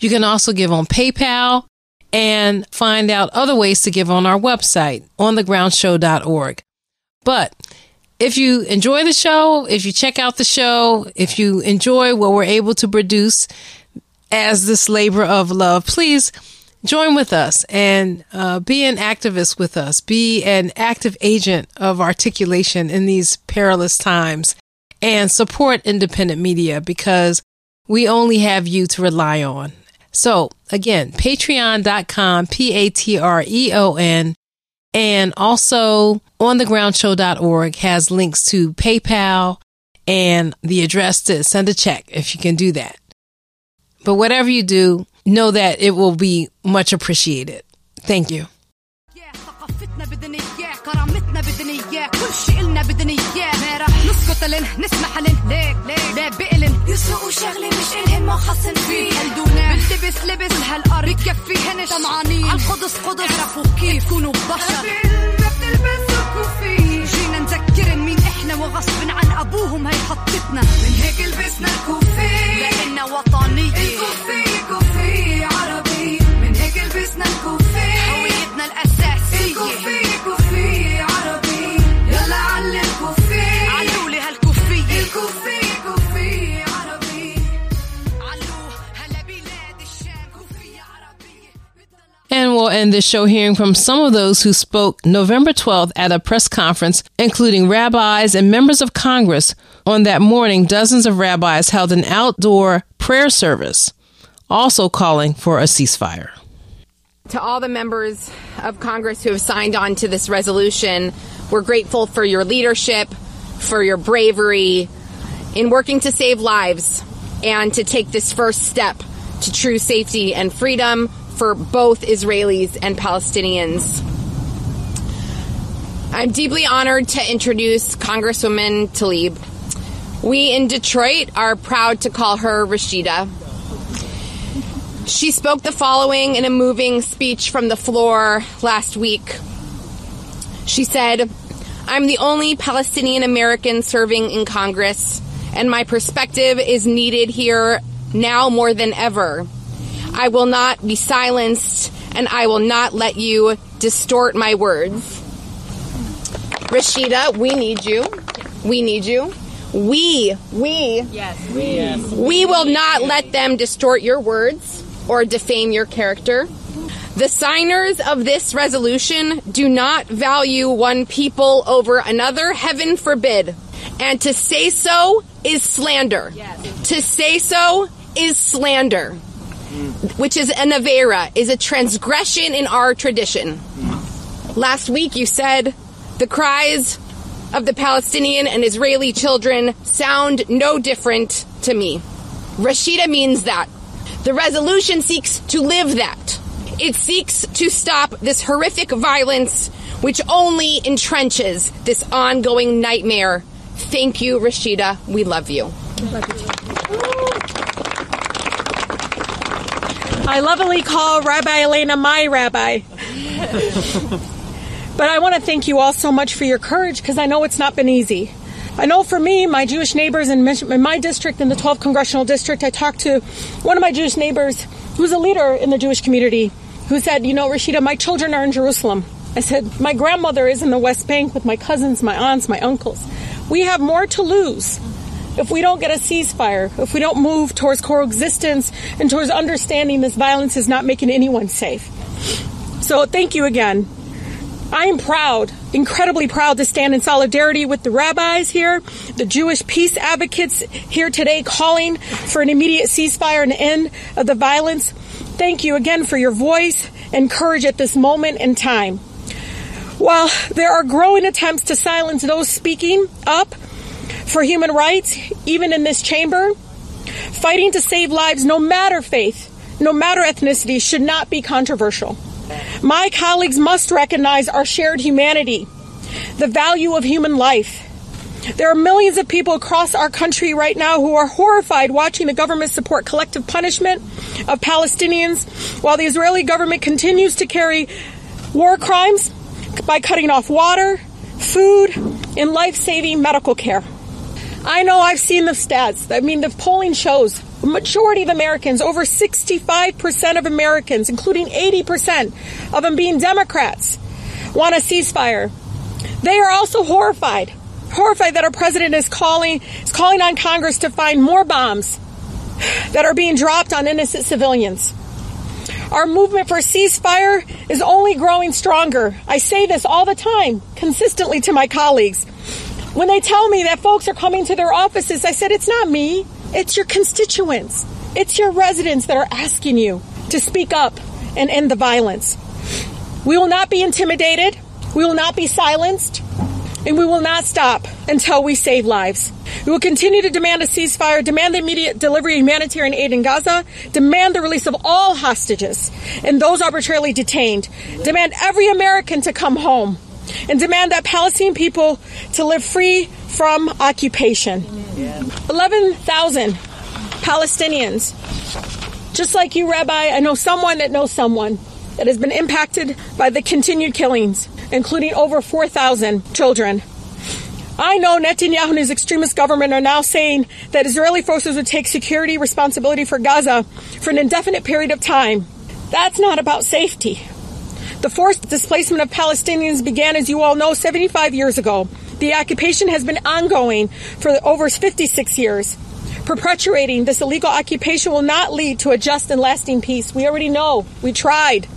Speaker 1: You can also give on PayPal and find out other ways to give on our website, onthegroundshow.org. But if you enjoy the show, if you check out the show, if you enjoy what we're able to produce, as this labor of love, please join with us and uh, be an activist with us. Be an active agent of articulation in these perilous times and support independent media because we only have you to rely on. So again, patreon.com, P-A-T-R-E-O-N, and also onthegroundshow.org has links to PayPal and the address to send a check if you can do that. But whatever you do, know that it will be much appreciated. Thank you.
Speaker 11: ثقافتنا بدنا اياه كرامتنا بدنا اياه كل شي النا بدنا اياه ما رح نسكت لن نسمح لن ليك ليك لا بقلن يسرقوا شغلة مش الهن ما خصن فيه هلدونا بنلبس لبس هالارض بكفيهنش طمعانين عالقدس قدس اعرفوا كيف كونوا بشر بتلبسوا كوفي جينا نذكرن بيتنا وغصب عن أبوهم هي حطتنا من هيك لبسنا الكوفيه لأننا وطنيه الكوفيه
Speaker 1: And we'll end this show hearing from some of those who spoke November 12th at a press conference, including rabbis and members of Congress. On that morning, dozens of rabbis held an outdoor prayer service, also calling for a ceasefire.
Speaker 12: To all the members of Congress who have signed on to this resolution, we're grateful for your leadership, for your bravery in working to save lives and to take this first step to true safety and freedom for both Israelis and Palestinians. I'm deeply honored to introduce Congresswoman Tlaib. We in Detroit are proud to call her Rashida. She spoke the following in a moving speech from the floor last week. She said, I'm the only Palestinian American serving in Congress, and my perspective is needed here now more than ever. I will not be silenced, and I will not let you distort my words. Rashida, we need you. We need you. We, we,
Speaker 13: Yes, we.
Speaker 12: we will not let them distort your words or defame your character. The signers of this resolution do not value one people over another, heaven forbid. And to say so is slander. To say so is slander, which is an avera, is a transgression in our tradition. Last week you said the cries of the Palestinian and Israeli children sound no different to me. Rashida means that. The resolution seeks to live that. It seeks to stop this horrific violence which only entrenches this ongoing nightmare. Thank you, Rashida. We love you.
Speaker 14: I lovingly call Rabbi Elena my rabbi. but I want to thank you all so much for your courage because I know it's not been easy. I know for me, my Jewish neighbors in my district, in the 12th congressional district, I talked to one of my Jewish neighbors who's a leader in the Jewish community who said, You know, Rashida, my children are in Jerusalem. I said, My grandmother is in the West Bank with my cousins, my aunts, my uncles. We have more to lose if we don't get a ceasefire, if we don't move towards coexistence and towards understanding this violence is not making anyone safe. So thank you again. I am proud, incredibly proud to stand in solidarity with the rabbis here, the Jewish peace advocates here today calling for an immediate ceasefire and end of the violence. Thank you again for your voice and courage at this moment in time. While there are growing attempts to silence those speaking up for human rights, even in this chamber, fighting to save lives, no matter faith, no matter ethnicity, should not be controversial. My colleagues must recognize our shared humanity, the value of human life. There are millions of people across our country right now who are horrified watching the government support collective punishment of Palestinians while the Israeli government continues to carry war crimes by cutting off water, food, and life saving medical care. I know I've seen the stats. I mean, the polling shows a majority of Americans, over 65% of Americans, including 80% of them being Democrats, want a ceasefire. They are also horrified, horrified that our president is calling, is calling on Congress to find more bombs that are being dropped on innocent civilians. Our movement for ceasefire is only growing stronger. I say this all the time, consistently to my colleagues. When they tell me that folks are coming to their offices, I said, it's not me. It's your constituents. It's your residents that are asking you to speak up and end the violence. We will not be intimidated. We will not be silenced. And we will not stop until we save lives. We will continue to demand a ceasefire, demand the immediate delivery of humanitarian aid in Gaza, demand the release of all hostages and those arbitrarily detained, demand every American to come home, and demand that Palestinian people to live free from occupation. 11,000 Palestinians. Just like you, Rabbi, I know someone that knows someone that has been impacted by the continued killings, including over 4,000 children. I know Netanyahu and his extremist government are now saying that Israeli forces would take security responsibility for Gaza for an indefinite period of time. That's not about safety. The forced displacement of Palestinians began, as you all know, 75 years ago. The occupation has been ongoing for over 56 years. Perpetuating this illegal occupation will not lead to a just and lasting peace. We already know. We tried.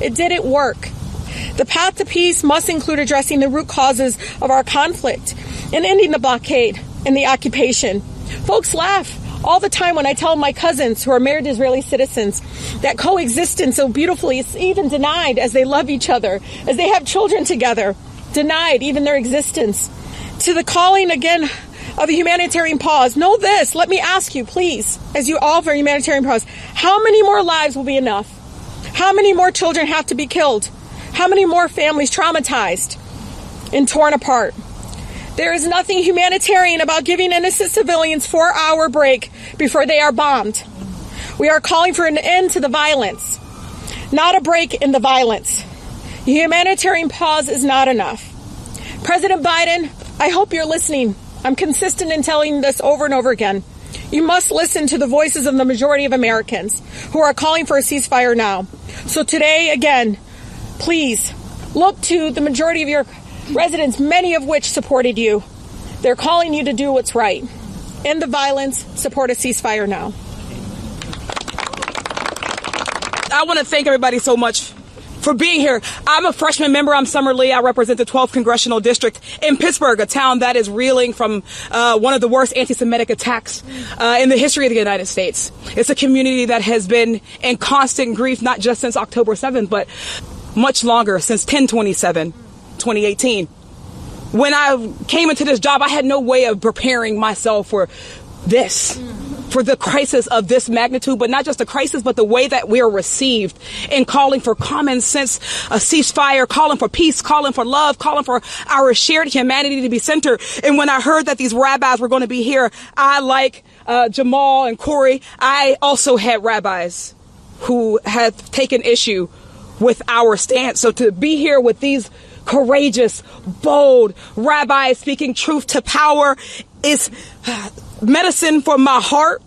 Speaker 14: It didn't work. The path to peace must include addressing the root causes of our conflict and ending the blockade and the occupation. Folks laugh all the time when I tell my cousins who are married Israeli citizens that coexistence so beautifully is even denied as they love each other, as they have children together, denied even their existence. To the calling again of a humanitarian pause, know this, let me ask you, please, as you all for a humanitarian pause, how many more lives will be enough? How many more children have to be killed? How many more families traumatized and torn apart? There is nothing humanitarian about giving innocent civilians four hour break before they are bombed. We are calling for an end to the violence, not a break in the violence. Humanitarian pause is not enough. President Biden, I hope you're listening. I'm consistent in telling this over and over again. You must listen to the voices of the majority of Americans who are calling for a ceasefire now. So today, again, please look to the majority of your residents, many of which supported you. They're calling you to do what's right. End the violence, support a ceasefire now.
Speaker 2: I want to thank everybody so much for being here. I'm a freshman member. I'm Summer Lee. I represent the 12th Congressional District in Pittsburgh, a town that is reeling from uh, one of the worst anti-Semitic attacks uh, in the history of the United States. It's a community that has been in constant grief, not just since October 7th, but much longer, since 1027, 2018. When I came into this job, I had no way of preparing myself for this for the crisis of this magnitude, but not just the crisis, but the way that we are received in calling for common sense, a ceasefire, calling for peace, calling for love, calling for our shared humanity to be centered. And when I heard that these rabbis were going to be here, I, like uh, Jamaal and Cori, I also had rabbis who have taken issue with our stance. So to be here with these courageous, bold rabbi speaking truth to power is uh, medicine for my heart.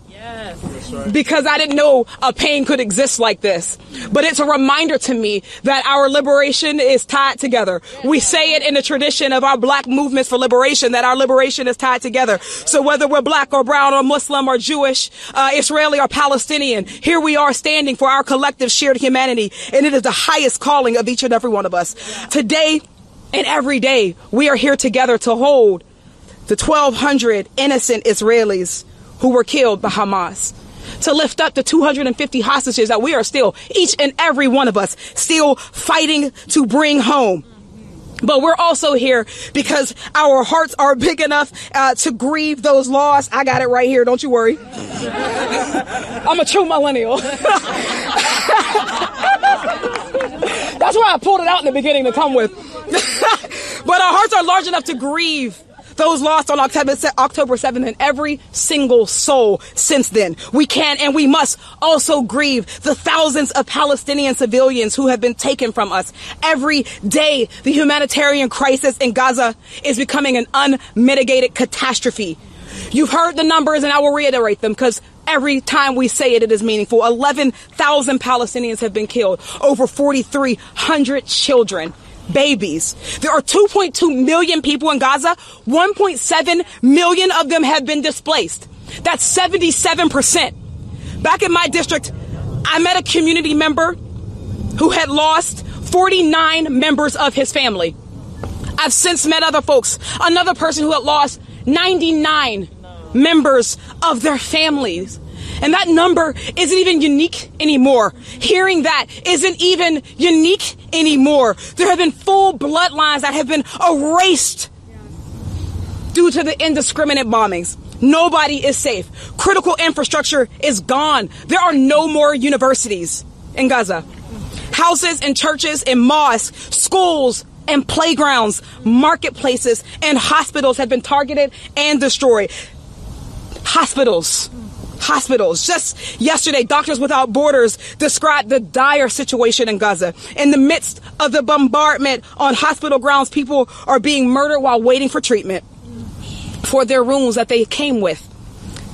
Speaker 2: Because I didn't know a pain could exist like this. But it's a reminder to me that our liberation is tied together. We say it in the tradition of our black movements for liberation that our liberation is tied together. So whether we're black or brown or Muslim or Jewish, uh, Israeli or Palestinian, here we are standing for our collective shared humanity. And it is the highest calling of each and every one of us. Today and every day, we are here together to hold the 1,200 innocent Israelis who were killed by Hamas. To lift up the 250 hostages that we are still, each and every one of us, still fighting to bring home. But we're also here because our hearts are big enough uh, to grieve those lost. I got it right here. Don't you worry. I'm a true millennial. That's why I pulled it out in the beginning to come with. but our hearts are large enough to grieve those lost on October, October 7th and every single soul since then. We can and we must also grieve the thousands of Palestinian civilians who have been taken from us. Every day, the humanitarian crisis in Gaza is becoming an unmitigated catastrophe. You've heard the numbers and I will reiterate them because every time we say it, it is meaningful. 11,000 Palestinians have been killed, over 4,300 children babies. There are 2.2 million people in Gaza. 1.7 million of them have been displaced. That's 77%. Back in my district, I met a community member who had lost 49 members of his family. I've since met other folks. Another person who had lost 99 members of their families. And that number isn't even unique anymore. Hearing that isn't even unique anymore. There have been full bloodlines that have been erased due to the indiscriminate bombings. Nobody is safe. Critical infrastructure is gone. There are no more universities in Gaza. Houses and churches and mosques, schools and playgrounds, marketplaces and hospitals have been targeted and destroyed. Hospitals. Hospitals. Just yesterday, Doctors Without Borders described the dire situation in Gaza. In the midst of the bombardment on hospital grounds, people are being murdered while waiting for treatment for their wounds that they came with.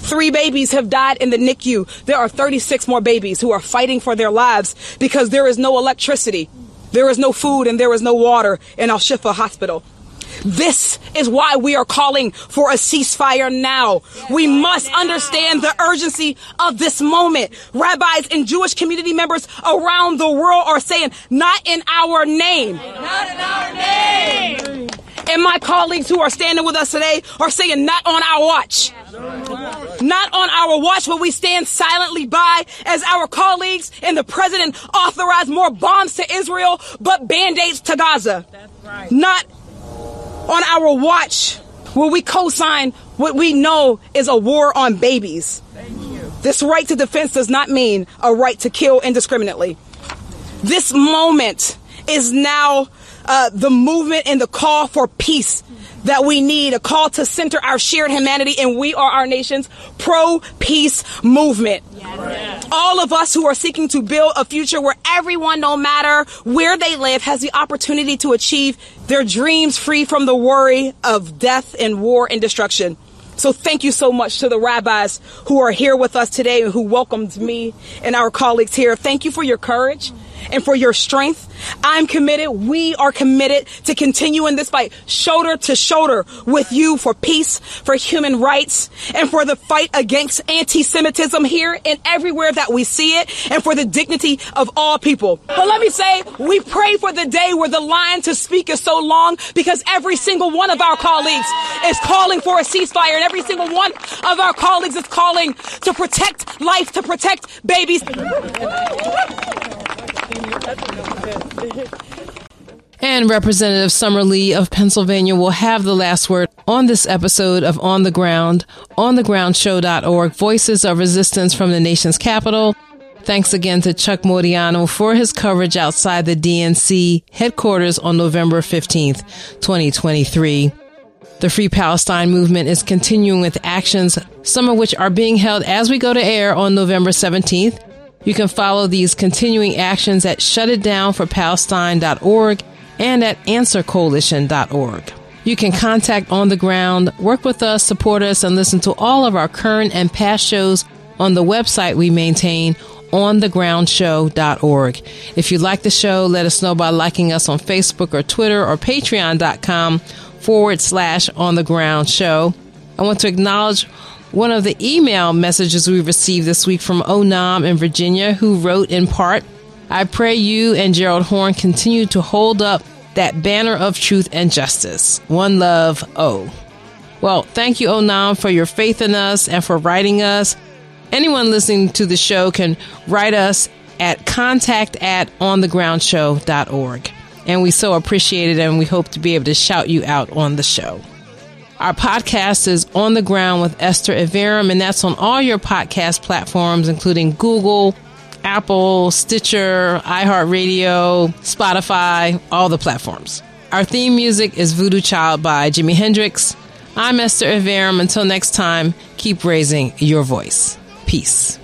Speaker 2: Three babies have died in the NICU. There are 36 more babies who are fighting for their lives because there is no electricity, there is no food, and there is no water in Al Shifa Hospital. This is why we are calling for a ceasefire now. We must understand the urgency of this moment. Rabbis and Jewish community members around the world are saying, not in our name. Not in our name. And my colleagues who are standing with us today are saying, not on our watch. Not on our watch will we stand silently by as our colleagues and the president authorize more bombs to Israel, but band-aids to Gaza. Right. Not on our watch will we co-sign what we know is a war on babies. This right to defense does not mean a right to kill indiscriminately. This moment is now uh, the movement and the call for peace that we need, a call to center our shared humanity, and we are our nation's pro peace movement. Yes. All of us who are seeking to build a future where everyone, no matter where they live, has the opportunity to achieve their dreams free from the worry of death and war and destruction. So thank you so much to the rabbis who are here with us today and who welcomed me and our colleagues here. Thank you for your courage and for your strength. I'm committed. We are committed to continuing this fight shoulder to shoulder with you for peace, for human rights, and for the fight against anti-Semitism here and everywhere that we see it, and for the dignity of all people. But let me say, we pray for the day where the line to speak is so long because every single one of our colleagues is calling for a ceasefire, and every single one of our colleagues is calling to protect life, to protect babies.
Speaker 1: And Representative Summer Lee of Pennsylvania will have the last word on this episode of On the Ground, onthegroundshow.org, Voices of Resistance from the Nation's Capital. Thanks again to Chuck Modiano for his coverage outside the DNC headquarters on November 15th, 2023. The Free Palestine movement is continuing with actions, some of which are being held as we go to air on November 17th. You can follow these continuing actions at shutitdownforpalestine.org and at answercoalition.org. You can contact On the Ground, work with us, support us, and listen to all of our current and past shows on the website we maintain, onthegroundshow.org. If you like the show, let us know by liking us on Facebook or Twitter or patreon.com forward slash on the ground show. I want to acknowledge one of the email messages we received this week from Onam in Virginia, who wrote in part, I pray you and Gerald Horne continue to hold up that banner of truth and justice. One love, O. Well, thank you, Onam, for your faith in us and for writing us. Anyone listening to the show can write us at contact at onthegroundshow.org. And we so appreciate it and we hope to be able to shout you out on the show. Our podcast is On the Ground with Esther Iverem, and that's on all your podcast platforms, including Google, Apple, Stitcher, iHeartRadio, Spotify, all the platforms. Our theme music is Voodoo Child by Jimi Hendrix. I'm Esther Iverem. Until next time, keep raising your voice. Peace.